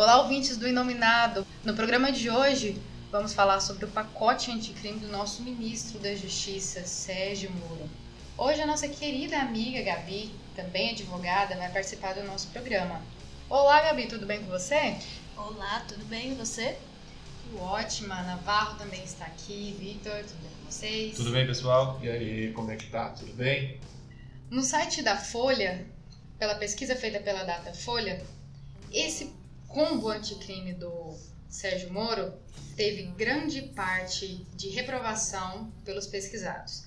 Olá, ouvintes do Inominado. No programa de hoje, vamos falar sobre o pacote anticrime do nosso ministro da Justiça, Sérgio Moro. Hoje, a nossa querida amiga Gabi, também advogada, vai participar do nosso programa. Olá, Gabi, tudo bem com você? Olá, tudo bem e você? Tudo ótima. Navarro também está aqui. Vitor, tudo bem com vocês? Tudo bem, pessoal? E aí, como é que tá? Tudo bem? No site da Folha, pela pesquisa feita pela Datafolha, esse combo anticrime do Sérgio Moro teve grande parte de reprovação pelos pesquisados.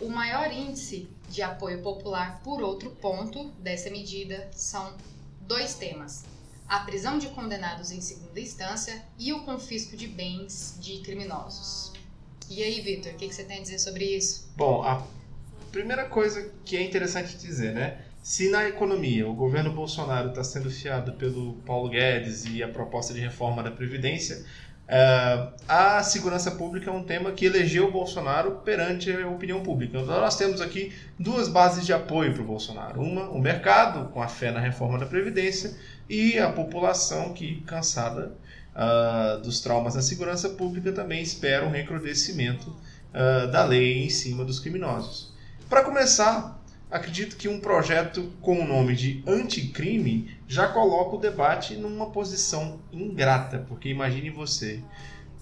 O maior índice de apoio popular, por outro ponto, dessa medida são dois temas: a prisão de condenados em segunda instância e o confisco de bens de criminosos. E aí, Vitor, o que você tem a dizer sobre isso? Bom, a primeira coisa que é interessante dizer, né? Se na economia o governo Bolsonaro está sendo fiado pelo Paulo Guedes e a proposta de reforma da Previdência, uh, a segurança pública é um tema que elegeu o Bolsonaro perante a opinião pública. Então nós temos aqui duas bases de apoio para o Bolsonaro. Uma, o mercado, com a fé na reforma da Previdência, e a população que, cansada uh, dos traumas da segurança pública, também espera um recrudescimento uh, da lei em cima dos criminosos. Para começar, acredito que um projeto com o nome de anticrime já coloca o debate numa posição ingrata, porque imagine você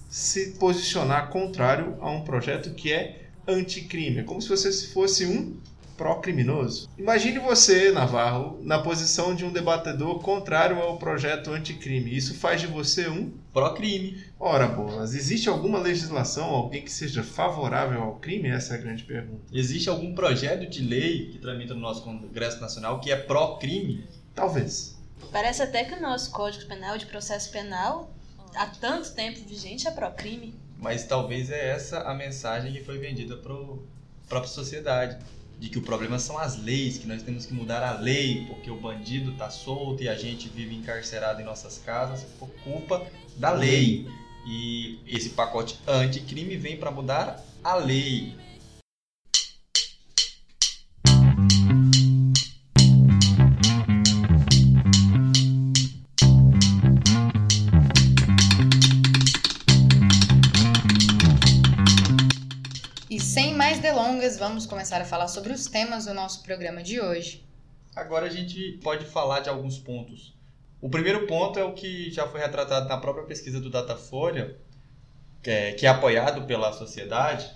se posicionar contrário a um projeto que é anticrime. É como se você fosse um pró-criminoso. Imagine você, Navarro, na posição de um debatedor contrário ao projeto anticrime. Isso faz de você um pró-crime. Ora, boas, existe alguma legislação, alguém que seja favorável ao crime? Essa é a grande pergunta. Existe algum projeto de lei que tramita no nosso Congresso Nacional que é pró-crime? Talvez. Parece até que o nosso Código Penal de Processo Penal, há tanto tempo vigente, é pró-crime. Mas talvez é essa a mensagem que foi vendida para a própria sociedade de que o problema são as leis, que nós temos que mudar a lei, porque o bandido está solto e a gente vive encarcerado em nossas casas por culpa da lei. E esse pacote anticrime vem para mudar a lei. Delongas, vamos começar a falar sobre os temas do nosso programa de hoje. Agora a gente pode falar de alguns pontos. O primeiro ponto é o que já foi retratado na própria pesquisa do Datafolha, que é, que é apoiado pela sociedade,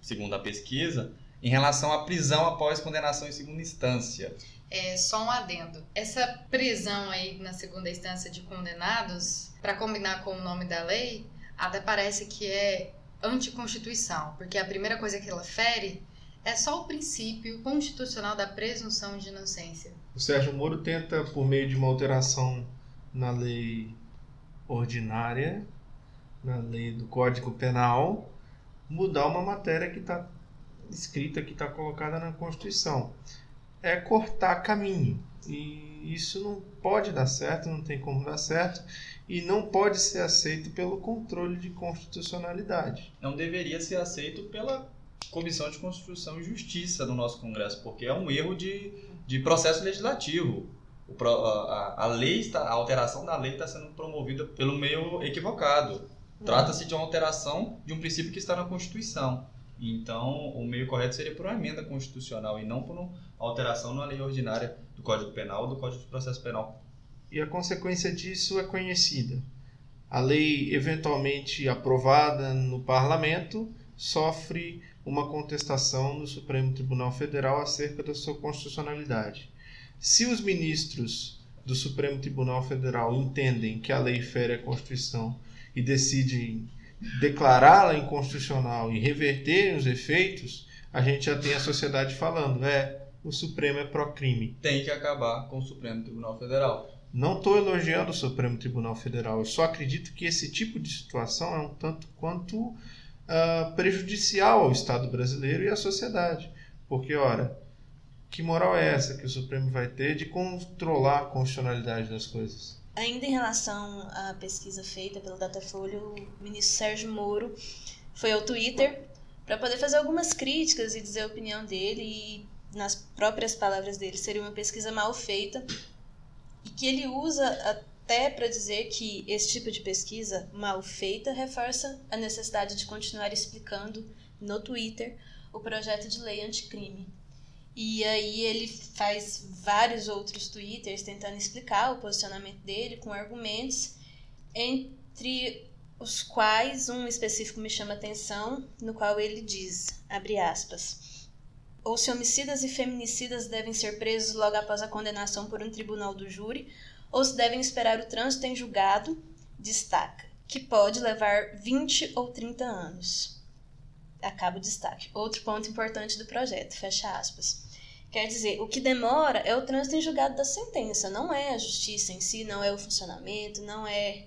segundo a pesquisa, em relação à prisão após condenação em segunda instância. É só um adendo. Essa prisão aí na segunda instância de condenados, para combinar com o nome da lei, até parece que é anticonstituição, porque a primeira coisa que ela fere é só o princípio constitucional da presunção de inocência. O Sérgio Moro tenta, por meio de uma alteração na lei ordinária, na lei do Código Penal, mudar uma matéria que está escrita, que está colocada na Constituição. É cortar caminho. E isso não pode dar certo, não tem como dar certo e não pode ser aceito pelo controle de constitucionalidade. Não deveria ser aceito pela Comissão de Constituição e Justiça do nosso Congresso, porque é um erro de, de processo legislativo. O, a, a, lei está, a alteração da lei está sendo promovida pelo meio equivocado. Trata-se de uma alteração de um princípio que está na Constituição. Então, o meio correto seria por uma emenda constitucional e não por uma alteração na lei ordinária do Código Penal ou do Código de Processo Penal e a consequência disso é conhecida. A lei, eventualmente aprovada no parlamento, sofre uma contestação no Supremo Tribunal Federal acerca da sua constitucionalidade. Se os ministros do Supremo Tribunal Federal entendem que a lei fere a Constituição e decidem declará-la inconstitucional e reverterem os efeitos, a gente já tem a sociedade falando, é, o Supremo é pró-crime. Tem que acabar com o Supremo Tribunal Federal. Não estou elogiando o Supremo Tribunal Federal, eu só acredito que esse tipo de situação é um tanto quanto uh, prejudicial ao Estado brasileiro e à sociedade. Porque, ora, que moral é essa que o Supremo vai ter de controlar a constitucionalidade das coisas? Ainda em relação à pesquisa feita pelo Datafolha, o ministro Sérgio Moro foi ao Twitter para poder fazer algumas críticas e dizer a opinião dele e, nas próprias palavras dele, seria uma pesquisa mal feita e que ele usa até para dizer que esse tipo de pesquisa mal feita reforça a necessidade de continuar explicando no Twitter o projeto de lei anticrime. E aí ele faz vários outros twitters tentando explicar o posicionamento dele com argumentos, entre os quais um específico me chama atenção, no qual ele diz, abre aspas, ou se homicidas e feminicidas devem ser presos logo após a condenação por um tribunal do júri, ou se devem esperar o trânsito em julgado, destaca, que pode levar 20 ou 30 anos. Acaba o destaque. Outro ponto importante do projeto, fecha aspas. Quer dizer, o que demora é o trânsito em julgado da sentença, não é a justiça em si, não é o funcionamento, não é,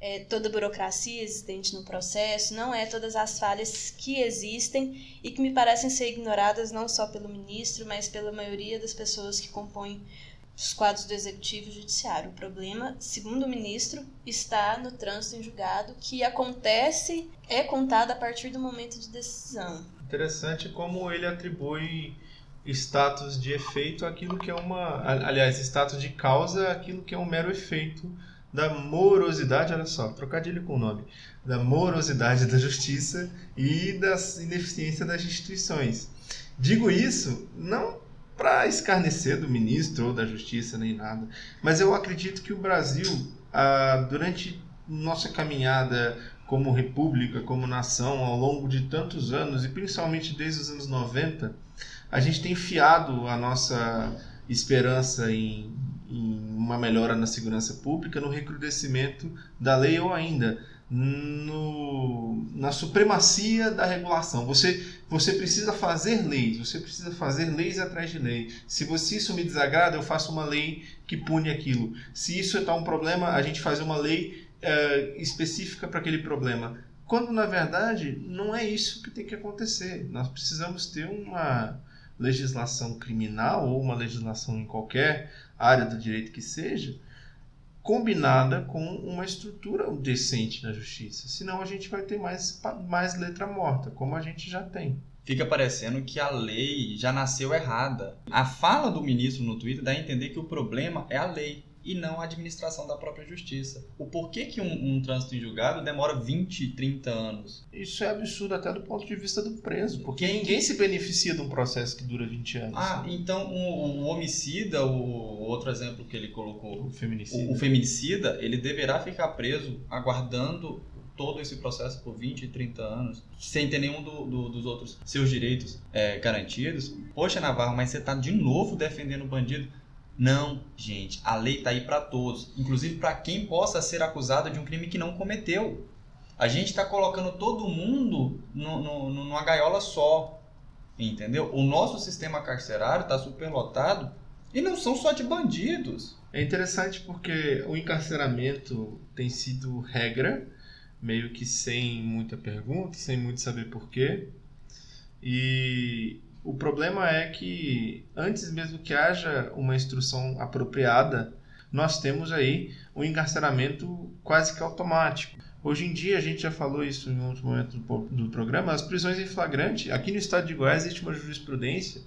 é toda a burocracia existente no processo, não é todas as falhas que existem e que me parecem ser ignoradas não só pelo ministro, mas pela maioria das pessoas que compõem os quadros do Executivo e Judiciário. O problema, segundo o ministro, está no trânsito em julgado, que acontece, é contado a partir do momento de decisão. Interessante como ele atribui status de efeito aquilo que é uma. Aliás, status de causa aquilo que é um mero efeito da morosidade, olha só, trocadilho com o nome, da morosidade da justiça e da ineficiência das instituições. Digo isso não para escarnecer do ministro ou da justiça nem nada, mas eu acredito que o Brasil, ah, durante nossa caminhada como república, como nação, ao longo de tantos anos, e principalmente desde os anos 90, a gente tem fiado a nossa esperança em, em uma melhora na segurança pública no recrudescimento da lei ou ainda no, na supremacia da regulação. Você, você precisa fazer leis, você precisa fazer leis atrás de lei. Se você, isso me desagrada, eu faço uma lei que pune aquilo. Se isso está um problema, a gente faz uma lei uh, específica para aquele problema. Quando na verdade não é isso que tem que acontecer. Nós precisamos ter uma legislação criminal ou uma legislação em qualquer área do direito que seja combinada com uma estrutura decente na justiça. Senão a gente vai ter mais, mais letra morta, como a gente já tem. Fica parecendo que a lei já nasceu errada. A fala do ministro no Twitter dá a entender que o problema é a lei e não a administração da própria justiça. O porquê que um, um, trânsito em julgado demora 20, 30 anos? Isso é absurdo até do ponto de vista do preso, porque Quem... ninguém se beneficia de um processo que dura 20 anos. Ah, então o, o homicida, o outro exemplo que ele colocou, o feminicida. O, o feminicida, ele deverá ficar preso aguardando todo esse processo por 20, 30 anos, sem ter nenhum do, do, dos outros seus direitos é, garantidos. Poxa, Navarro, mas você está de novo defendendo o bandido. Não, gente, a lei está aí para todos, inclusive para quem possa ser acusado de um crime que não cometeu. A gente está colocando todo mundo no, no, numa gaiola só, entendeu? O nosso sistema carcerário está superlotado e não são só de bandidos. É interessante porque o encarceramento tem sido regra, meio que sem muita pergunta, sem muito saber porquê. E o problema é que antes mesmo que haja uma instrução apropriada, nós temos aí um encarceramento quase que automático. Hoje em dia, a gente já falou isso em outro momento do programa, as prisões em flagrante, aqui no estado de Goiás existe uma jurisprudência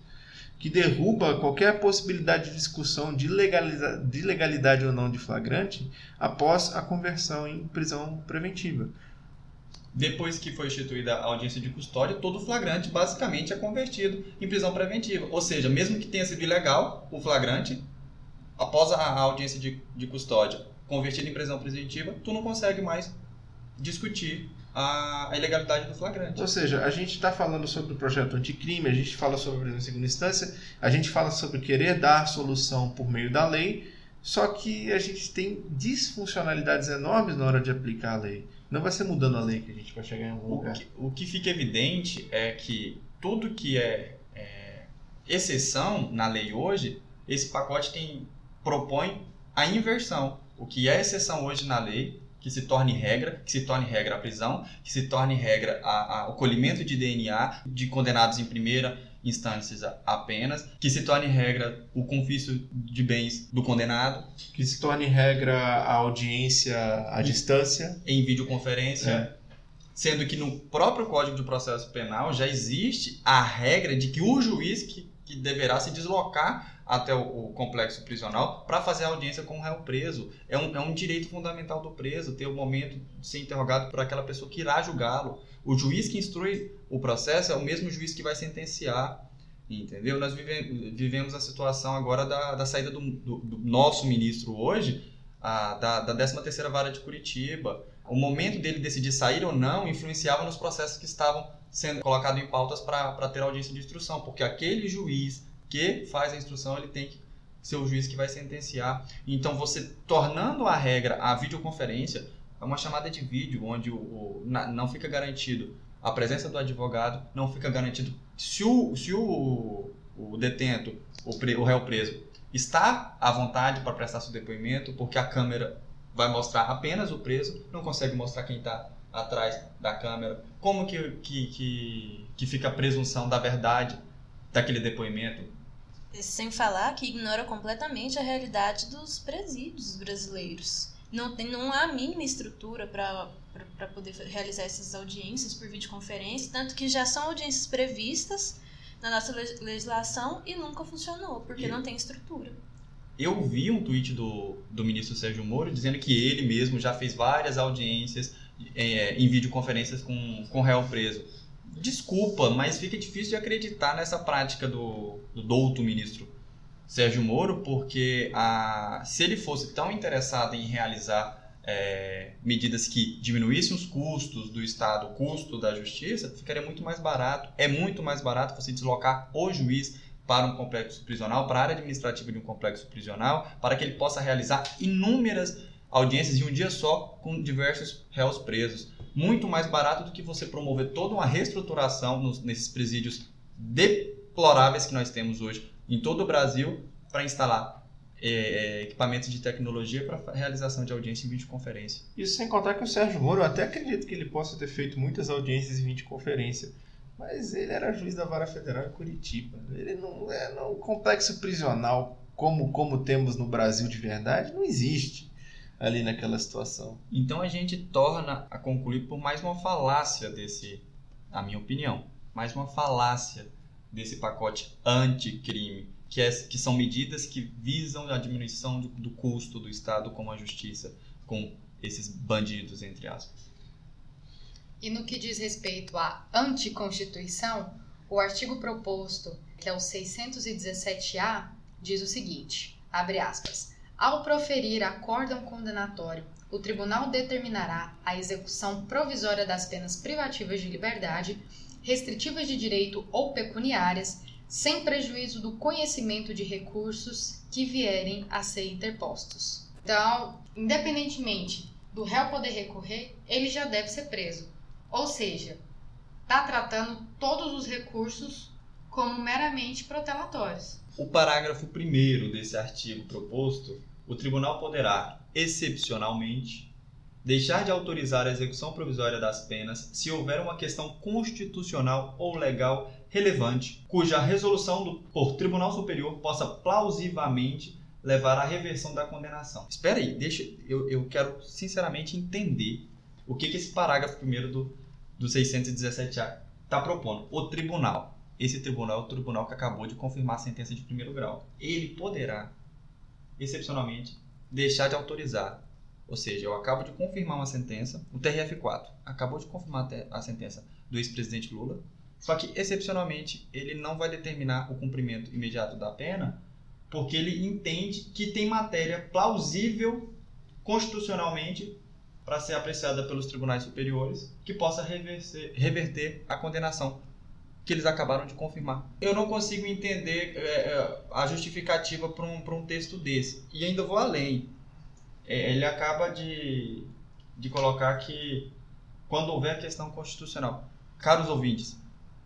que derruba qualquer possibilidade de discussão de, de legalidade ou não de flagrante após a conversão em prisão preventiva. Depois que foi instituída a audiência de custódia, todo flagrante basicamente é convertido em prisão preventiva. Ou seja, mesmo que tenha sido ilegal o flagrante, após a audiência de, de custódia convertido em prisão preventiva, tu não consegue mais discutir a, a ilegalidade do flagrante. Ou seja, a gente está falando sobre o projeto anticrime, a gente fala sobre prisão em segunda instância, a gente fala sobre querer dar solução por meio da lei, só que a gente tem disfuncionalidades enormes na hora de aplicar a lei. Não vai ser mudando a lei que a gente vai chegar em algum lugar. O que, o que fica evidente é que tudo que é, é, exceção na lei hoje, esse pacote tem, propõe a inversão. O que é exceção hoje na lei, que se torne regra, que se torne regra a prisão, que se torne regra a, a, o colhimento de DNA de condenados em primeira, instâncias apenas, que se torne regra o confisco de bens do condenado, que se torne regra a audiência à distância, em videoconferência. É. Sendo que no próprio Código de Processo Penal já existe a regra de que o juiz que, que deverá se deslocar até o, o complexo prisional para fazer audiência com o réu preso. É um, é um direito fundamental do preso ter o momento de ser interrogado por aquela pessoa que irá julgá-lo. O juiz que instrui o processo é o mesmo juiz que vai sentenciar. Entendeu? Nós vive, vivemos a situação agora da, da saída do, do, do nosso ministro hoje, a, da, da 13ª Vara de Curitiba. O momento dele decidir sair ou não influenciava nos processos que estavam sendo colocados em pautas para ter audiência de instrução, porque aquele juiz que faz a instrução, ele tem que ser o juiz que vai sentenciar. Então, você tornando a regra a videoconferência, é uma chamada de vídeo, onde o, o na, não fica garantido a presença do advogado, não fica garantido se o, se o, o detento, o, pre, o réu preso, está à vontade para prestar seu depoimento, porque a câmera vai mostrar apenas o preso, não consegue mostrar quem está atrás da câmera. Como que, que, que, que fica a presunção da verdade daquele depoimento? Sem falar que ignora completamente a realidade dos presídios brasileiros. Não, tem, não há a mínima estrutura para poder realizar essas audiências por videoconferência, tanto que já são audiências previstas na nossa legislação e nunca funcionou, porque e não tem estrutura. Eu vi um tweet do, do ministro Sérgio Moro dizendo que ele mesmo já fez várias audiências é, em videoconferências com, com réu preso desculpa, mas fica difícil de acreditar nessa prática do, do douto ministro Sérgio Moro, porque a, se ele fosse tão interessado em realizar é, medidas que diminuíssem os custos do Estado, o custo da justiça, ficaria muito mais barato. É muito mais barato você deslocar o juiz para um complexo prisional, para a área administrativa de um complexo prisional, para que ele possa realizar inúmeras audiências em um dia só com diversos réus presos muito mais barato do que você promover toda uma reestruturação nos, nesses presídios deploráveis que nós temos hoje em todo o Brasil para instalar é, é, equipamentos de tecnologia para realização de audiência em videoconferência. Isso sem contar que o Sérgio Moro, eu até acredito que ele possa ter feito muitas audiências em videoconferência, mas ele era juiz da Vara Federal em Curitiba. Ele não é não, complexo prisional como, como temos no Brasil de verdade, não existe ali naquela situação. Então a gente torna a concluir por mais uma falácia desse, na minha opinião, mais uma falácia desse pacote anticrime, que, é, que são medidas que visam a diminuição do, do custo do Estado com a justiça, com esses bandidos, entre aspas. E no que diz respeito à anticonstituição, o artigo proposto, que é o 617-A, diz o seguinte, abre aspas, ao proferir acórdão condenatório, o tribunal determinará a execução provisória das penas privativas de liberdade, restritivas de direito ou pecuniárias, sem prejuízo do conhecimento de recursos que vierem a ser interpostos. Então, independentemente do réu poder recorrer, ele já deve ser preso. Ou seja, está tratando todos os recursos como meramente protelatórios. O parágrafo 1 desse artigo proposto o tribunal poderá, excepcionalmente, deixar de autorizar a execução provisória das penas se houver uma questão constitucional ou legal relevante, cuja resolução do, por Tribunal Superior possa plausivamente levar à reversão da condenação. Espera aí, deixa, eu, eu quero sinceramente entender o que, que esse parágrafo primeiro do, do 617A está propondo. O tribunal, esse tribunal é o tribunal que acabou de confirmar a sentença de primeiro grau. Ele poderá excepcionalmente, deixar de autorizar. Ou seja, eu acabo de confirmar uma sentença, o TRF4 acabou de confirmar a sentença do ex-presidente Lula, só que, excepcionalmente, ele não vai determinar o cumprimento imediato da pena, porque ele entende que tem matéria plausível constitucionalmente para ser apreciada pelos tribunais superiores que possa reverter, reverter a condenação que eles acabaram de confirmar. Eu não consigo entender é, é a justificativa para um, um texto desse. E ainda vou além. É, ele acaba de, de colocar que quando houver questão constitucional. Caros ouvintes,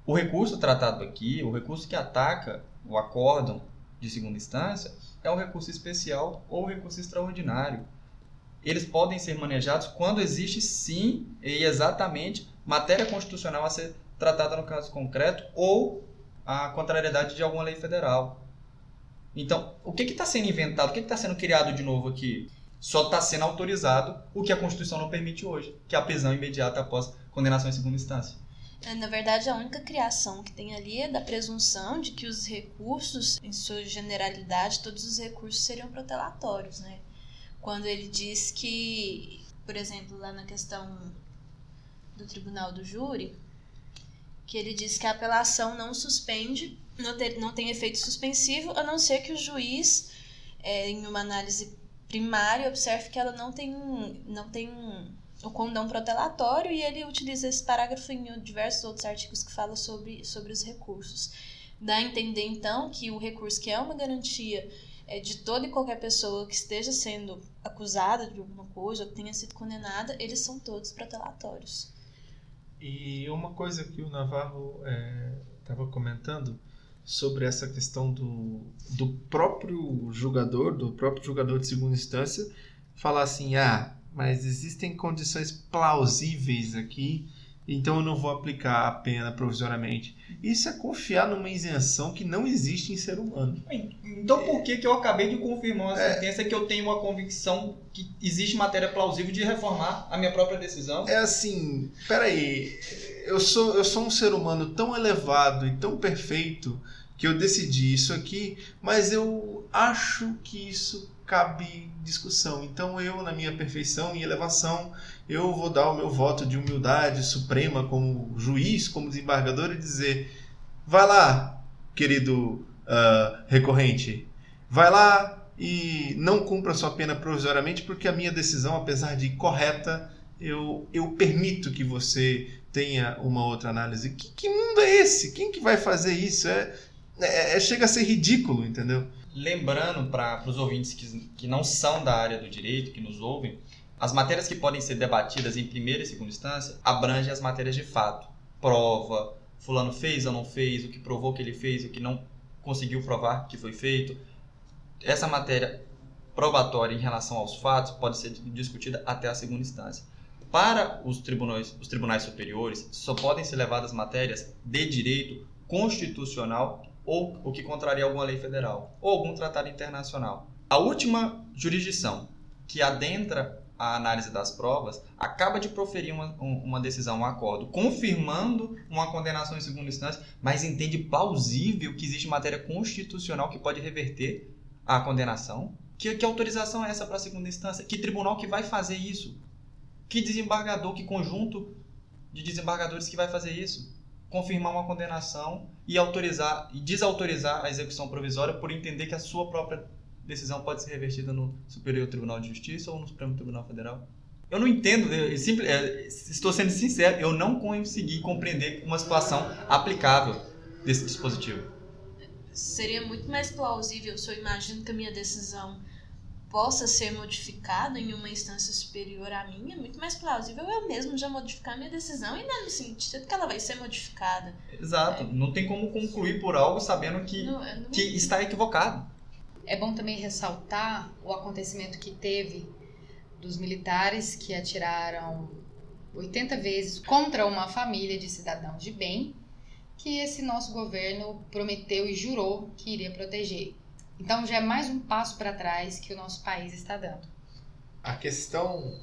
o recurso tratado aqui, o recurso que ataca o acórdão de segunda instância, é um recurso especial ou recurso extraordinário. Eles podem ser manejados quando existe sim e exatamente matéria constitucional a ser tratada no caso concreto ou a contrariedade de alguma lei federal. Então, o que está sendo inventado? O que está sendo criado de novo aqui? Só está sendo autorizado o que a Constituição não permite hoje, que é a prisão imediata após condenação em segunda instância. É, na verdade, a única criação que tem ali é da presunção de que os recursos, em sua generalidade, todos os recursos seriam protelatórios, né? Quando ele diz que, por exemplo, lá na questão do tribunal do júri, que ele diz que a apelação não suspende, não, ter, não tem efeito suspensivo, a não ser que o juiz, é, em uma análise primária, observe que ela não tem, não tem o condão protelatório e ele utiliza esse parágrafo em diversos outros artigos que falam sobre, sobre os recursos. Dá a entender, então, que o recurso, que é uma garantia é, de toda e qualquer pessoa que esteja sendo acusada de alguma coisa ou que tenha sido condenada, eles são todos protelatórios. E uma coisa que o Navarro estava é, comentando sobre essa questão do, do próprio julgador, do próprio julgador de segunda instância, falar assim: ah, mas existem condições plausíveis aqui, então eu não vou aplicar a pena provisoriamente. Isso é confiar numa isenção que não existe em ser humano. Então por que, que eu acabei de confirmar uma é. sentença que eu tenho uma convicção que existe matéria plausível de reformar a minha própria decisão? É assim, peraí, eu sou, eu sou um ser humano tão elevado e tão perfeito que eu decidi isso aqui, mas eu acho que isso cabe discussão. Então eu, na minha perfeição e elevação, eu vou dar o meu voto de humildade suprema como juiz, como desembargador e dizer: vai lá, querido uh, recorrente, vai lá e não cumpra sua pena provisoriamente, porque a minha decisão, apesar de correta, eu, eu permito que você tenha uma outra análise. Que, que mundo é esse? Quem que vai fazer isso? É, é, é chega a ser ridículo, entendeu? Lembrando para os ouvintes que, que não são da área do direito, que nos ouvem, as matérias que podem ser debatidas em primeira e segunda instância abrangem as matérias de fato. Prova, fulano fez ou não fez, o que provou que ele fez, o que não conseguiu provar que foi feito. Essa matéria probatória em relação aos fatos pode ser discutida até a segunda instância. Para os tribunais, os tribunais superiores, só podem ser levadas matérias de direito constitucional ou o que contraria alguma lei federal ou algum tratado internacional. A última jurisdição que adentra a análise das provas acaba de proferir uma, uma decisão, um acordo, confirmando uma condenação em segunda instância, mas entende plausível que existe matéria constitucional que pode reverter a condenação. Que, que autorização é essa para segunda instância? Que tribunal que vai fazer isso? Que desembargador, que conjunto de desembargadores que vai fazer isso? confirmar uma condenação e autorizar e desautorizar a execução provisória por entender que a sua própria decisão pode ser revertida no Superior Tribunal de Justiça ou no Supremo Tribunal Federal. Eu não entendo, eu, simples, é, estou sendo sincero, eu não consegui compreender uma situação aplicável desse dispositivo. Seria muito mais plausível se eu imagino que a minha decisão possa ser modificado em uma instância superior à minha, é muito mais plausível eu mesmo já modificar minha decisão e não no sentido que ela vai ser modificada. Exato. É. Não tem como concluir por algo sabendo que, não, não... que está equivocado. É bom também ressaltar o acontecimento que teve dos militares que atiraram 80 vezes contra uma família de cidadãos de bem que esse nosso governo prometeu e jurou que iria proteger. Então já é mais um passo para trás que o nosso país está dando. A questão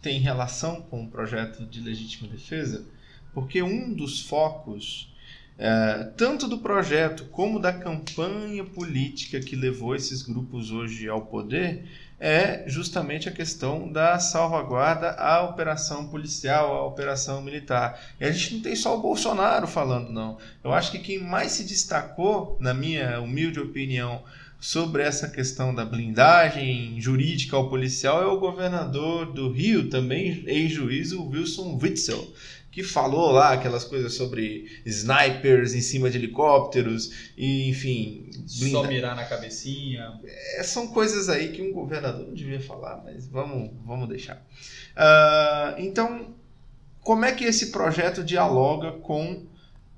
tem relação com o projeto de legítima defesa, porque um dos focos, é, tanto do projeto como da campanha política que levou esses grupos hoje ao poder, é justamente a questão da salvaguarda à operação policial, à operação militar. E a gente não tem só o Bolsonaro falando, não. Eu acho que quem mais se destacou, na minha humilde opinião, sobre essa questão da blindagem jurídica ao policial é o governador do Rio, também ex-juiz, o Wilson Witzel, que falou lá aquelas coisas sobre snipers em cima de helicópteros, e enfim. Blinda... Só mirar na cabecinha. É, são coisas aí que um governador não devia falar, mas vamos, vamos deixar. Uh, então, como é que esse projeto dialoga com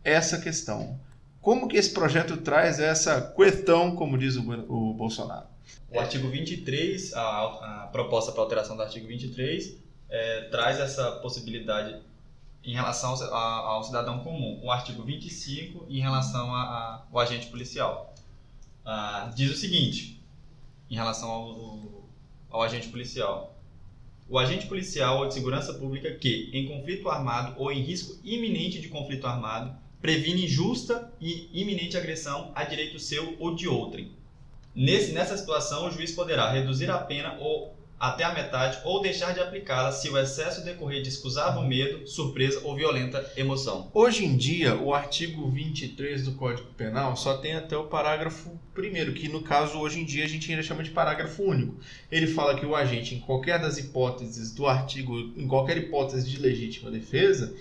essa questão? Como que esse projeto traz essa questão, como diz o, o Bolsonaro? O artigo 23, a, a proposta para alteração do artigo 23, é, traz essa possibilidade em relação ao, ao, cidadão comum. O artigo 25 em relação ao agente policial. Ah, diz o seguinte, em relação ao, ao agente policial. o agente policial ou de segurança pública que, em conflito armado ou em risco iminente de conflito armado, previne injusta e iminente agressão a direito seu ou de outrem. Nesse, nessa situação, o juiz poderá reduzir a pena ou até a metade ou deixar de aplicá-la se o excesso decorrer de excusável medo, surpresa ou violenta emoção. Hoje em dia, o artigo 23 do Código Penal só tem até o parágrafo primeiro, que no caso hoje em dia a gente ainda chama de parágrafo único. Ele fala que o agente, em qualquer das hipóteses do artigo, em qualquer hipótese de legítima defesa,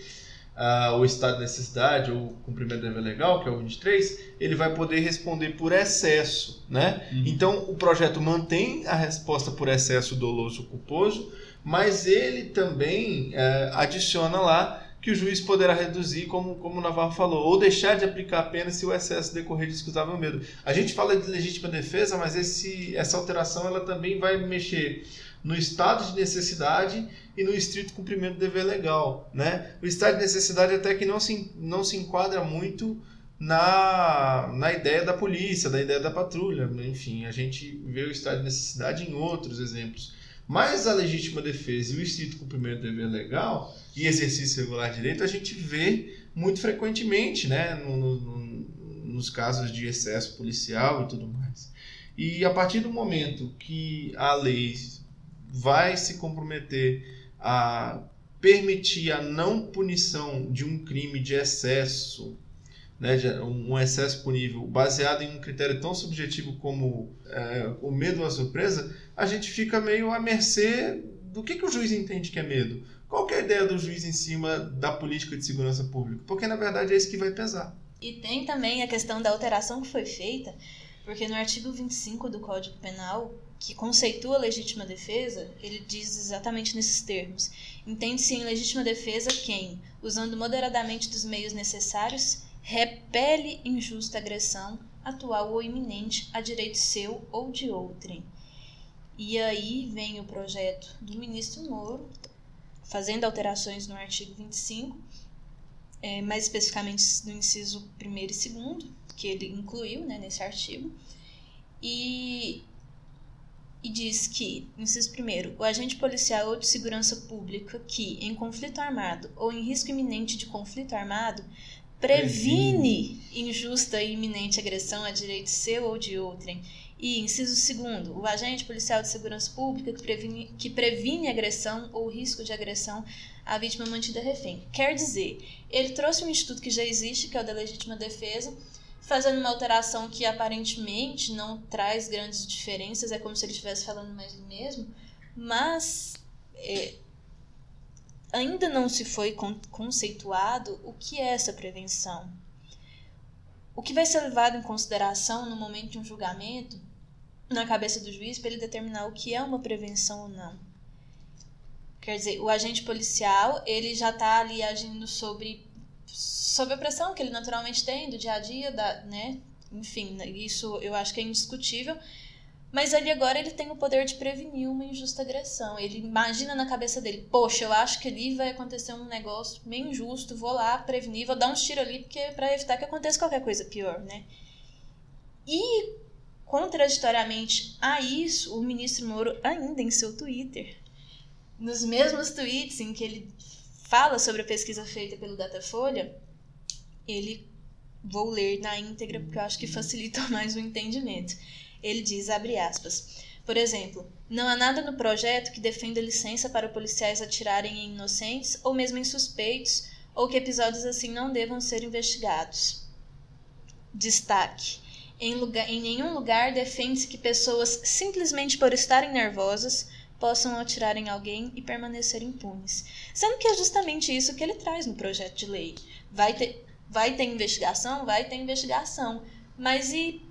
o estado de necessidade ou cumprimento do dever legal, que é o 23, ele vai poder responder por excesso, né? Uhum. Então, o projeto mantém a resposta por excesso doloso ou culposo, mas ele também uh, adiciona lá que o juiz poderá reduzir, como, como o Navarro falou, ou deixar de aplicar a pena se o excesso decorrer de excusável medo. A gente fala de legítima defesa, mas esse, essa alteração ela também vai mexer no estado de necessidade e no estrito cumprimento do dever legal. Né? O estado de necessidade até que não se, não se enquadra muito na, na ideia da polícia, da ideia da patrulha. Enfim, a gente vê o estado de necessidade em outros exemplos. Mas a legítima defesa e o estrito cumprimento do dever legal e exercício regular de direito a gente vê muito frequentemente né? No, no, nos casos de excesso policial e tudo mais. E a partir do momento que a lei vai se comprometer a permitir a não punição de um crime de excesso, né, um excesso punível, baseado em um critério tão subjetivo como é, o medo a surpresa, a gente fica meio à mercê do que, que o juiz entende que é medo. Qual é a ideia do juiz em cima da política de segurança pública? Porque, na verdade, é isso que vai pesar. E tem também a questão da alteração que foi feita, porque no artigo 25 do Código Penal, que conceitua legítima defesa, ele diz exatamente nesses termos. Entende-se em legítima defesa quem, usando moderadamente dos meios necessários, repele injusta agressão, atual ou iminente, a direito seu ou de outrem. E aí vem o projeto do ministro Moro, fazendo alterações no artigo 25, é, mais especificamente no inciso 1 e 2, que ele incluiu né, nesse artigo, e e diz que, inciso primeiro, o agente policial ou de segurança pública que, em conflito armado ou em risco iminente de conflito armado, previne injusta e iminente agressão a direito seu ou de outrem. E, inciso segundo, o agente policial de segurança pública que previne, que previne agressão ou risco de agressão à vítima mantida refém. Quer dizer, ele trouxe um instituto que já existe, que é o da legítima defesa, fazendo uma alteração que aparentemente não traz grandes diferenças, é como se ele estivesse falando mais do mesmo, mas é, ainda não se foi conceituado o que é essa prevenção. O que vai ser levado em consideração no momento de um julgamento, na cabeça do juiz, para ele determinar o que é uma prevenção ou não. Quer dizer, o agente policial, ele já está ali agindo sobre sob a pressão que ele naturalmente tem do dia a dia, da, né? Enfim, isso eu acho que é indiscutível. Mas ali agora ele tem o poder de prevenir uma injusta agressão. Ele imagina na cabeça dele, poxa, eu acho que ali vai acontecer um negócio meio injusto, vou lá prevenir, vou dar uns tiros ali porque para evitar que aconteça qualquer coisa pior, né? E contraditoriamente a isso, o ministro Moro ainda em seu Twitter, nos mesmos tweets em que ele fala sobre a pesquisa feita pelo Datafolha, ele vou ler na íntegra porque eu acho que facilita mais o entendimento. Ele diz, abre aspas, por exemplo, não há nada no projeto que defenda licença para policiais atirarem em inocentes ou mesmo em suspeitos ou que episódios assim não devam ser investigados. Destaque: em, lugar, em nenhum lugar defende-se que pessoas, simplesmente por estarem nervosas, possam atirar em alguém e permanecer impunes. Sendo que é justamente isso que ele traz no projeto de lei. Vai ter, vai ter investigação? Vai ter investigação. Mas e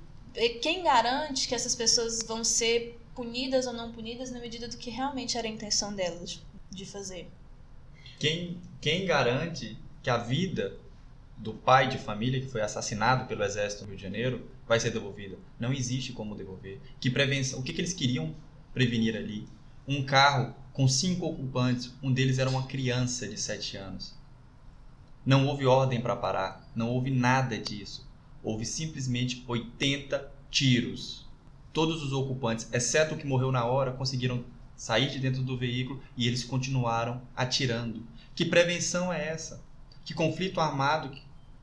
quem garante que essas pessoas vão ser punidas ou não punidas na medida do que realmente era a intenção delas de fazer? Quem, quem garante que a vida do pai de família que foi assassinado pelo exército no Rio de Janeiro vai ser devolvida? Não existe como devolver. Que prevenção? O que, que eles queriam prevenir ali? um carro com cinco ocupantes, um deles era uma criança de 7 anos. Não houve ordem para parar, não houve nada disso. Houve simplesmente 80 tiros. Todos os ocupantes, exceto o que morreu na hora, conseguiram sair de dentro do veículo e eles continuaram atirando. Que prevenção é essa? Que conflito armado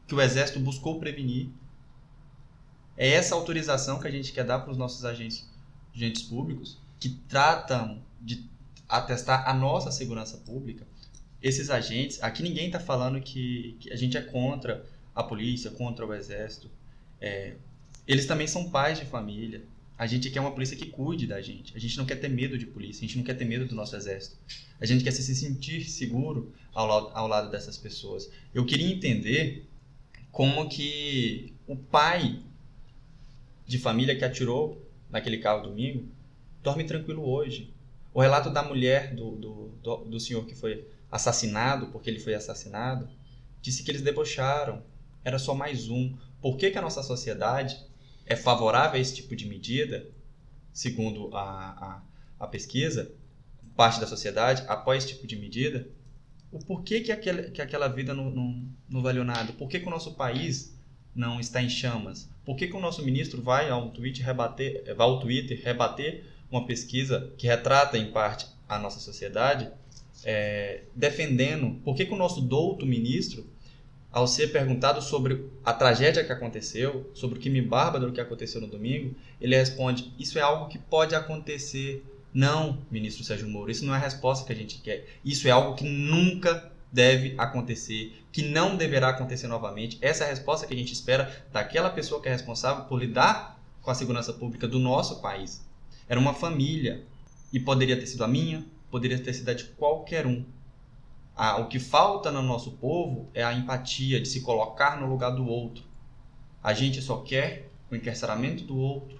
que o exército buscou prevenir? É essa autorização que a gente quer dar para os nossos agentes, agentes públicos que tratam de atestar a nossa segurança pública? Esses agentes, aqui ninguém está falando que, que, a gente é contra a polícia, contra o exército. É, eles também são pais de família. A gente quer uma polícia que cuide da gente. A gente não quer ter medo de polícia, a gente não quer ter medo do nosso exército. A gente quer se sentir seguro ao, lado, ao lado dessas pessoas. Eu queria entender como que o pai de família que atirou naquele carro domingo dorme tranquilo hoje. O relato da mulher do, do, do, do senhor que foi assassinado, porque ele foi assassinado, disse que eles debocharam. Era só mais um. Por que, que a nossa sociedade é favorável a esse tipo de medida, segundo a, a, a pesquisa, parte da sociedade apoia esse tipo de medida, o porquê que, aquele, que aquela vida não, não, não valeu nada? Por que, que o nosso país não está em chamas? Por que, que o nosso ministro vai ao Twitter rebater, vai ao Twitter rebater uma pesquisa que retrata em parte a nossa sociedade, é, defendendo? Por que, que o nosso douto ministro ao ser perguntado sobre a tragédia que aconteceu, sobre o que me bárbaro que aconteceu no domingo, ele responde: Isso é algo que pode acontecer. Não, ministro Sérgio Moro, isso não é a resposta que a gente quer. Isso é algo que nunca deve acontecer, que não deverá acontecer novamente. Essa é a resposta que a gente espera daquela pessoa que é responsável por lidar com a segurança pública do nosso país. Era uma família e poderia ter sido a minha, poderia ter sido a de qualquer um ah, o que falta no nosso povo é a empatia, de se colocar no lugar do outro. A gente só quer o encarceramento do outro,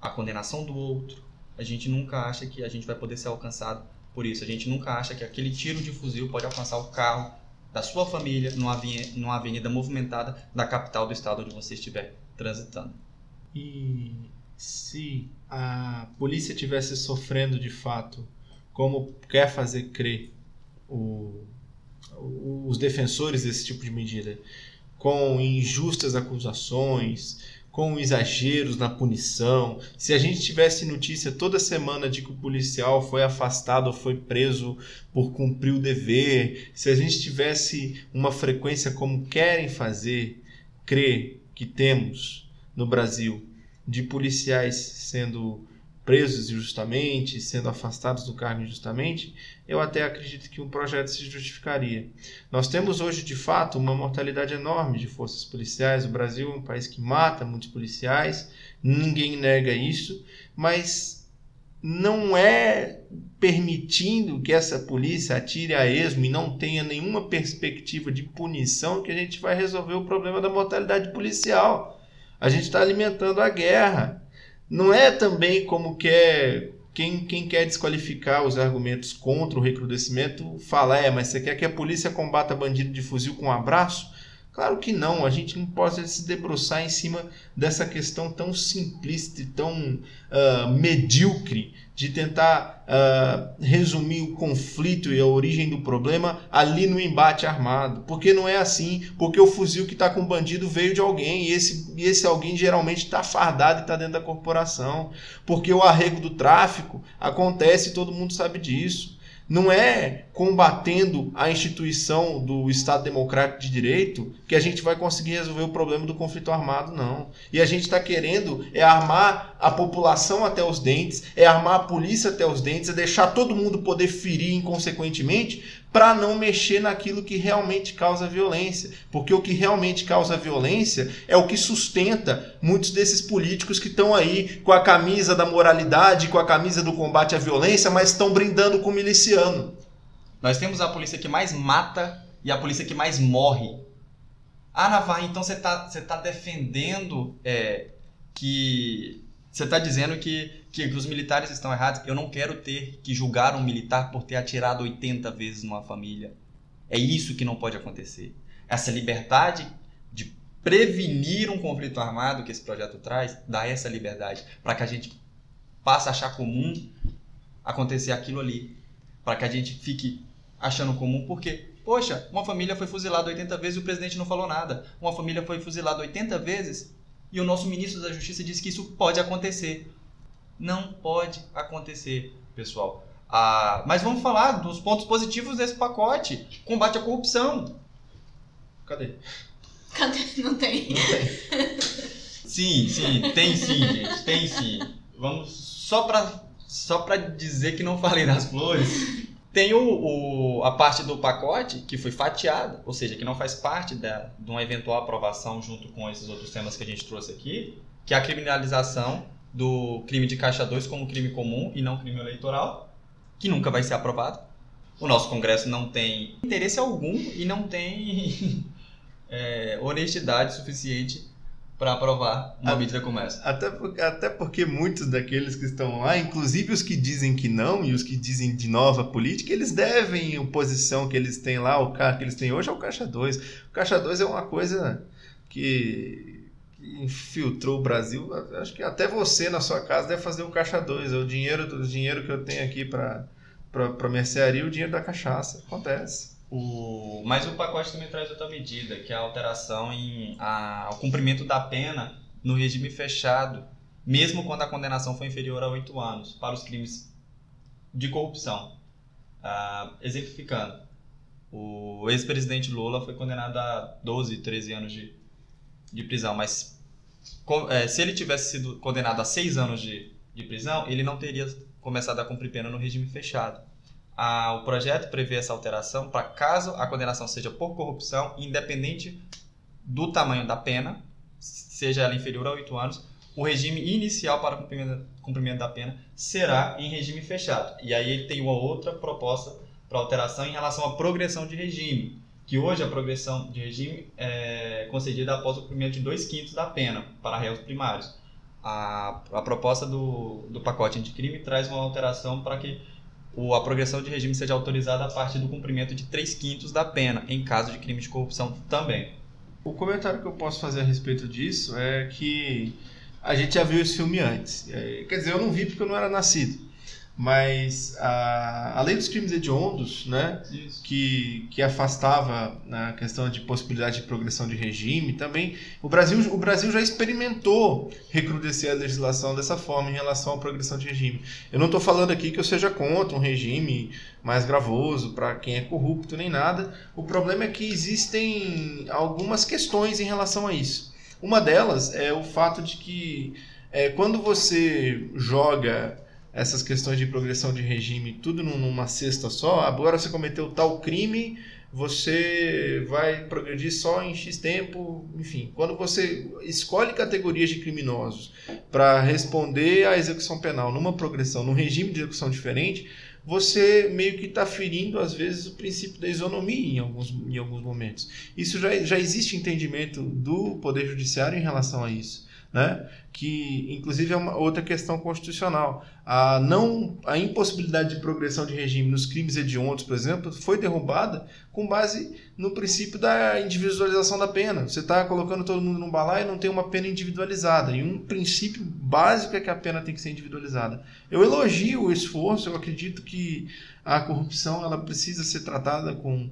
a condenação do outro. A gente nunca acha que a gente vai poder ser alcançado por isso. A gente nunca acha que aquele tiro de fuzil pode alcançar o carro da sua família numa avenida, numa avenida movimentada da capital do estado onde você estiver transitando. E se a polícia estivesse sofrendo de fato, como quer fazer crer o, os defensores desse tipo de medida com injustas acusações, com exageros na punição. Se a gente tivesse notícia toda semana de que o policial foi afastado ou foi preso por cumprir o dever, se a gente tivesse uma frequência como querem fazer, crer que temos no Brasil de policiais sendo presos injustamente, sendo afastados do cargo injustamente, eu até acredito que um projeto se justificaria. Nós temos hoje, de fato, uma mortalidade enorme de forças policiais. O Brasil é um país que mata muitos policiais, ninguém nega isso, mas não é permitindo que essa polícia atire a esmo e não tenha nenhuma perspectiva de punição que a gente vai resolver o problema da mortalidade policial. A gente está alimentando a guerra. Não é também como quer quem, quem quer desqualificar os argumentos contra o recrudescimento fala, é, mas você quer que a polícia combata bandido de fuzil com um abraço? Claro que não, a gente não pode se debruçar em cima dessa questão tão simplista e tão uh, medíocre de tentar uh, resumir o conflito e a origem do problema ali no embate armado. Porque não é assim, porque o fuzil que está com o bandido veio de alguém e esse, e esse alguém geralmente está fardado e está dentro da corporação. Porque o arrego do tráfico acontece e todo mundo sabe disso não é combatendo a instituição do Estado Democrático de Direito que a gente vai conseguir resolver o problema do conflito armado, não. E a gente está querendo é armar a população até os dentes, é armar a polícia até os dentes, é deixar todo mundo poder ferir inconsequentemente para não mexer naquilo que realmente causa violência. Porque o que realmente causa violência é o que sustenta muitos desses políticos que estão aí com a camisa da moralidade, com a camisa do combate à violência, mas estão brindando com o miliciano. Nós temos a polícia que mais mata e a polícia que mais morre. Ah, Navarro, então você está tá defendendo é, que. Você está dizendo que que os militares estão errados. Eu não quero ter que julgar um militar por ter atirado 80 vezes numa família. É isso que não pode acontecer. Essa liberdade de prevenir um conflito armado que esse projeto traz, dá essa liberdade para que a gente passe a achar comum acontecer aquilo ali, para que a gente fique achando comum, porque, poxa, uma família foi fuzilada 80 vezes e o presidente não falou nada. Uma família foi fuzilada 80 vezes e o nosso ministro da Justiça disse que isso pode acontecer. Não pode acontecer, pessoal. Ah, mas vamos falar dos pontos positivos desse pacote. Combate à corrupção. Cadê? Cadê? Não tem. Não tem. Sim, sim, tem sim, gente. Tem sim. Vamos só pra, só pra dizer que não falei das flores. Tem o, o- a parte do pacote que foi fatiada, ou seja, que não faz parte da, de uma eventual aprovação junto com esses outros temas que a gente trouxe aqui, que é a criminalização do crime de caixa 2 como crime comum e não crime eleitoral, que nunca vai ser aprovado. O nosso Congresso não tem interesse algum e não tem é, honestidade suficiente para aprovar uma Ah. medida como essa. Até, por- até porque muitos daqueles que estão lá, inclusive os que dizem que não e os que dizem de nova política, eles devem a posição que eles têm lá, o carro que eles têm hoje é o Caixa 2. O Caixa 2 é uma coisa que, que infiltrou o Brasil. Acho que até você na sua casa deve fazer o Caixa 2. É o dinheiro, o dinheiro que eu tenho aqui para para mercearia, o dinheiro da cachaça. Acontece. O, mas o pacote também traz outra medida, que é a alteração em a, cumprimento da pena no regime fechado, mesmo quando a condenação for inferior a oito anos, para os crimes de corrupção. Ah, exemplificando, o ex-presidente Lula foi condenado a 12, 13 anos de, de prisão, mas co- eh, se ele tivesse sido condenado a seis anos de, de prisão, ele não teria começado a cumprir pena no regime fechado. O projeto prevê essa alteração para caso a condenação seja por corrupção, independente do tamanho da pena, seja ela inferior a 8 anos, o regime inicial para cumprimento, cumprimento da pena será em regime fechado. E aí ele tem uma outra proposta para alteração em relação à progressão de regime, que hoje a progressão de regime é concedida após o cumprimento de dois quintos da pena para réus primários. A, a proposta do, do pacote anticrime traz uma alteração para que a progressão de regime seja autorizada a partir do cumprimento de 3 quintos da pena, em caso de crime de corrupção também. O comentário que eu posso fazer a respeito disso é que a gente já viu esse filme antes. É, Quer dizer, eu não vi porque eu não era nascido. Mas a, a lei dos crimes hediondos, né, Isso. que, que afastava a questão de possibilidade de progressão de regime, também o Brasil, o Brasil já experimentou recrudescer a legislação dessa forma em relação à progressão de regime. Eu não estou falando aqui que eu seja contra um regime mais gravoso para quem é corrupto nem nada. O problema é que existem algumas questões em relação a isso. Uma delas é o fato de que é, quando você joga essas questões de progressão de regime tudo num- numa cesta só, agora você cometeu tal crime, você vai progredir só em X tempo, enfim. Quando você escolhe categorias de criminosos para responder à execução penal numa progressão, num regime de execução diferente, você meio que está ferindo, às vezes, o princípio da isonomia em alguns, em alguns momentos. Isso já, já existe entendimento do Poder Judiciário em relação a isso. Né? Que, inclusive, é uma outra questão constitucional. A, não, a impossibilidade de progressão de regime nos crimes hediondos, por exemplo, foi derrubada com base no princípio da individualização da pena. Você está colocando todo mundo num balaio e não tem uma pena individualizada. E um princípio básico é que a pena tem que ser individualizada. Eu elogio o esforço, eu acredito que a corrupção ela precisa ser tratada com,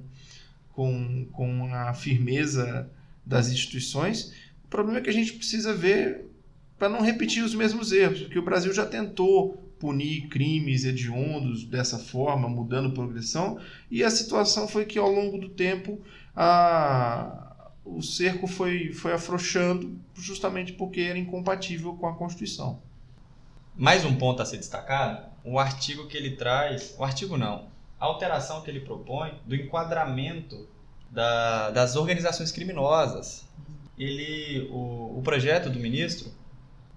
com, com a firmeza das instituições. O problema é que a gente precisa ver para não repetir os mesmos erros, porque o Brasil já tentou punir crimes hediondos dessa forma, mudando progressão, e a situação foi que ao longo do tempo a, o cerco foi, foi afrouxando justamente porque era incompatível com a Constituição. Mais um ponto a ser destacado, o artigo que ele traz, o artigo não, a alteração que ele propõe do enquadramento da- das organizações criminosas. Ele, o, o projeto do ministro,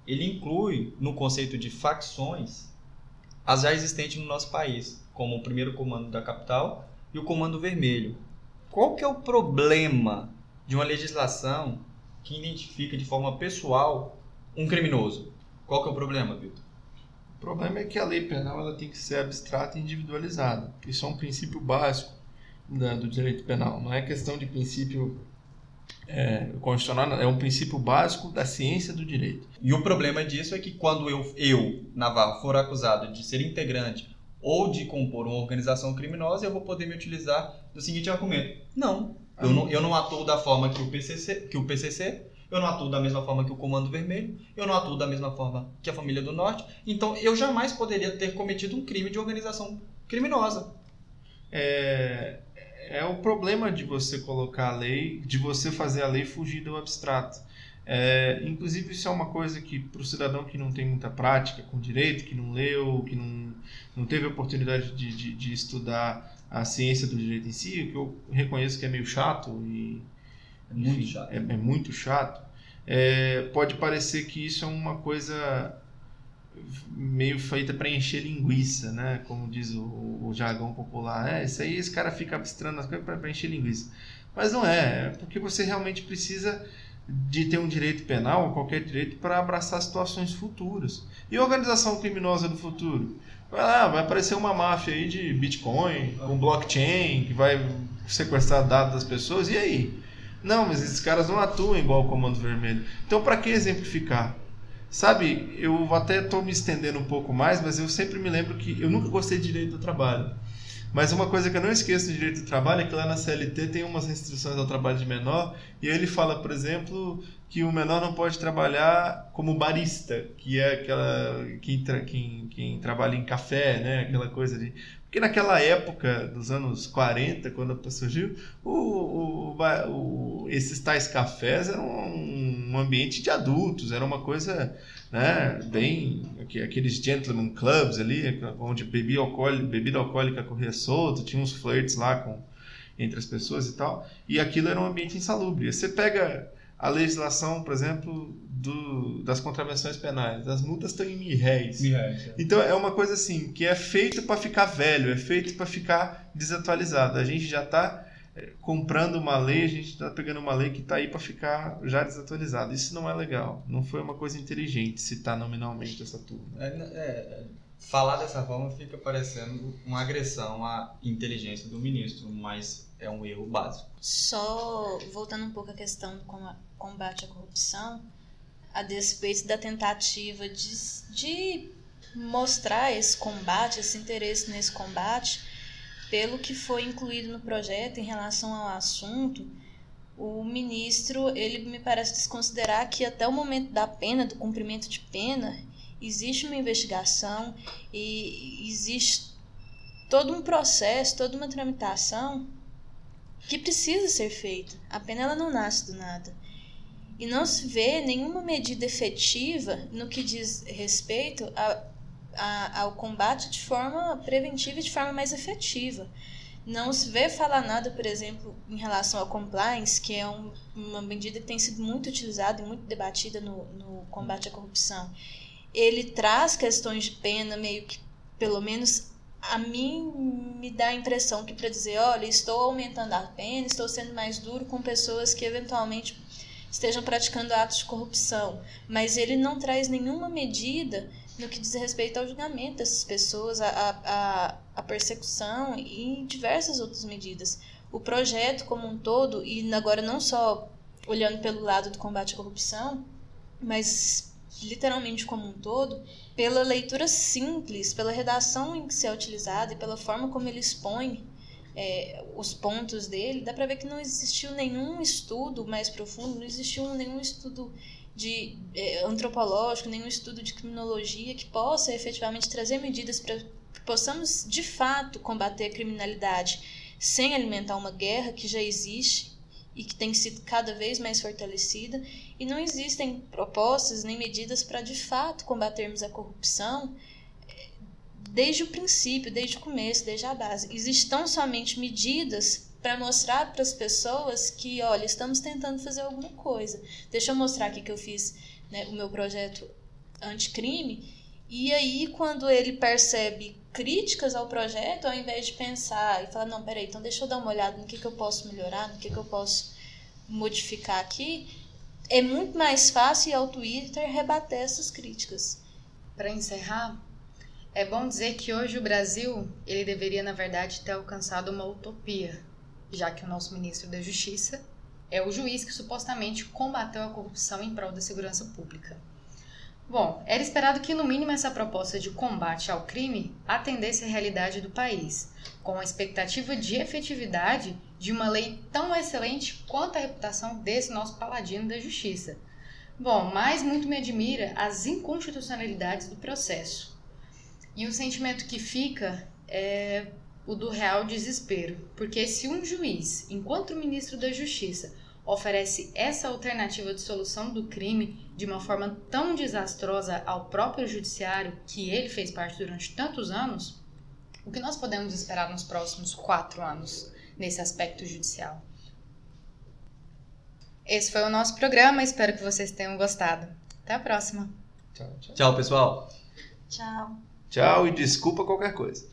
ele inclui no conceito de facções as já existentes no nosso país, como o primeiro comando da capital e o comando vermelho. Qual que é o problema de uma legislação que identifica de forma pessoal um criminoso? Qual que é o problema, Vitor? O problema é que a lei penal ela tem que ser abstrata e individualizada. Isso é um princípio básico do direito penal. Não é questão de princípio é, constitucional, é um princípio básico da ciência do direito. E o problema disso é que quando eu, eu, Navarro, for acusado de ser integrante ou de compor uma organização criminosa, eu vou poder me utilizar do seguinte argumento. Não, eu não, eu não atuo da forma que o, PCC, que o PCC, eu não atuo da mesma forma que o Comando Vermelho, eu não atuo da mesma forma que a Família do Norte, então eu jamais poderia ter cometido um crime de organização criminosa. É, é o problema de você colocar a lei, de você fazer a lei fugir do abstrato. É, inclusive, isso é uma coisa que, para o cidadão que não tem muita prática com direito, que não leu, que não, não teve oportunidade de, de, de estudar a ciência do direito em si, que eu reconheço que é meio chato e. É muito enfim, chato. É, é muito chato. É, pode parecer que isso é uma coisa meio feita para encher linguiça, né? Como diz o, o jargão popular. É, isso aí esse cara fica abstrando as coisas para encher linguiça. Mas não é, é porque você realmente precisa de ter um direito penal, ou qualquer direito, para abraçar situações futuras. E organização criminosa do futuro? Vai lá, vai aparecer uma máfia aí de Bitcoin, com blockchain, que vai sequestrar dados das pessoas, e aí? Não, mas esses caras não atuam igual o Comando Vermelho. Então, para que exemplificar? Sabe, eu até estou me estendendo um pouco mais, mas eu sempre me lembro que eu nunca gostei de direito do trabalho. Mas uma coisa que eu não esqueço do direito do trabalho é que lá na CLT tem umas restrições ao trabalho de menor, e aí ele fala, por exemplo, que o menor não pode trabalhar como barista, que é aquela quem, tra quem, quem trabalha em café, né, aquela coisa de porque naquela época dos anos 40, quando surgiu, o, o, o, esses tais cafés eram um, ambiente de adultos, era uma coisa né, bem. aqueles gentleman clubs ali, onde bebida alcoólica, bebida alcoólica corria solto, tinha uns flirts lá com, entre as pessoas e tal, e aquilo era um ambiente insalubre. Você pega a legislação, por exemplo, do, das contravenções penais. As multas estão em mil réis. Mil réis, é. Então é uma coisa assim, que é feito para ficar velho, é feito para ficar desatualizado. A gente já está comprando uma lei, a gente está pegando uma lei que está aí para ficar já desatualizada. Isso não é legal. Não foi uma coisa inteligente citar nominalmente essa turma. É, é, falar dessa forma fica parecendo uma agressão à inteligência do ministro, mas é um erro básico. Só voltando um pouco à questão do combate à corrupção, a despeito da tentativa de, de mostrar esse combate, esse interesse nesse combate, pelo que foi incluído no projeto em relação ao assunto, o ministro ele me parece desconsiderar que até o momento da pena, do cumprimento de pena, existe uma investigação e existe todo um processo, toda uma tramitação que precisa ser feita. A pena ela não nasce do nada. E não se vê nenhuma medida efetiva no que diz respeito a, a, ao combate de forma preventiva e de forma mais efetiva. Não se vê falar nada, por exemplo, em relação ao compliance, que é um, uma medida que tem sido muito utilizada e muito debatida no, no combate à corrupção. Ele traz questões de pena meio que, pelo menos a mim me dá a impressão que para dizer, olha, estou aumentando a pena, estou sendo mais duro com pessoas que eventualmente estejam praticando atos de corrupção, mas ele não traz nenhuma medida no que diz respeito ao julgamento dessas pessoas, a persecução e diversas outras medidas. O projeto como um todo, e agora não só olhando pelo lado do combate à corrupção, mas literalmente como um todo, pela leitura simples, pela redação em que se é utilizada e pela forma como ele expõe é, os pontos dele, dá para ver que não existiu nenhum estudo mais profundo, não existiu nenhum estudo de é, antropológico, nenhum estudo de criminologia que possa efetivamente trazer medidas para que possamos de fato combater a criminalidade sem alimentar uma guerra que já existe e que tem sido cada vez mais fortalecida, e não existem propostas nem medidas para de fato combatermos a corrupção desde o princípio, desde o começo, desde a base. Existem somente medidas para mostrar para as pessoas que, olha, estamos tentando fazer alguma coisa. Deixa eu mostrar aqui que eu fiz né, o meu projeto anticrime. E aí, quando ele percebe críticas ao projeto, ao invés de pensar e falar, não, peraí, então deixa eu dar uma olhada no que, que eu posso melhorar, no que, que eu posso modificar aqui, é muito mais fácil ir ao Twitter rebater essas críticas. Para encerrar, é bom dizer que hoje o Brasil, ele deveria, na verdade, ter alcançado uma utopia, já que o nosso ministro da Justiça é o juiz que supostamente combateu a corrupção em prol da segurança pública. Bom, era esperado que no mínimo essa proposta de combate ao crime atendesse à realidade do país, com a expectativa de efetividade de uma lei tão excelente quanto a reputação desse nosso paladino da justiça. Bom, mas muito me admira as inconstitucionalidades do processo. E o sentimento que fica é o do real desespero. Porque se um juiz, enquanto ministro da Justiça, oferece essa alternativa de solução do crime de uma forma tão desastrosa ao próprio judiciário que ele fez parte durante tantos anos, o que nós podemos esperar nos próximos quatro anos nesse aspecto judicial? Esse foi o nosso programa, espero que vocês tenham gostado. Até a próxima. Tchau, tchau. Tchau, pessoal. Tchau. Tchau e desculpa qualquer coisa.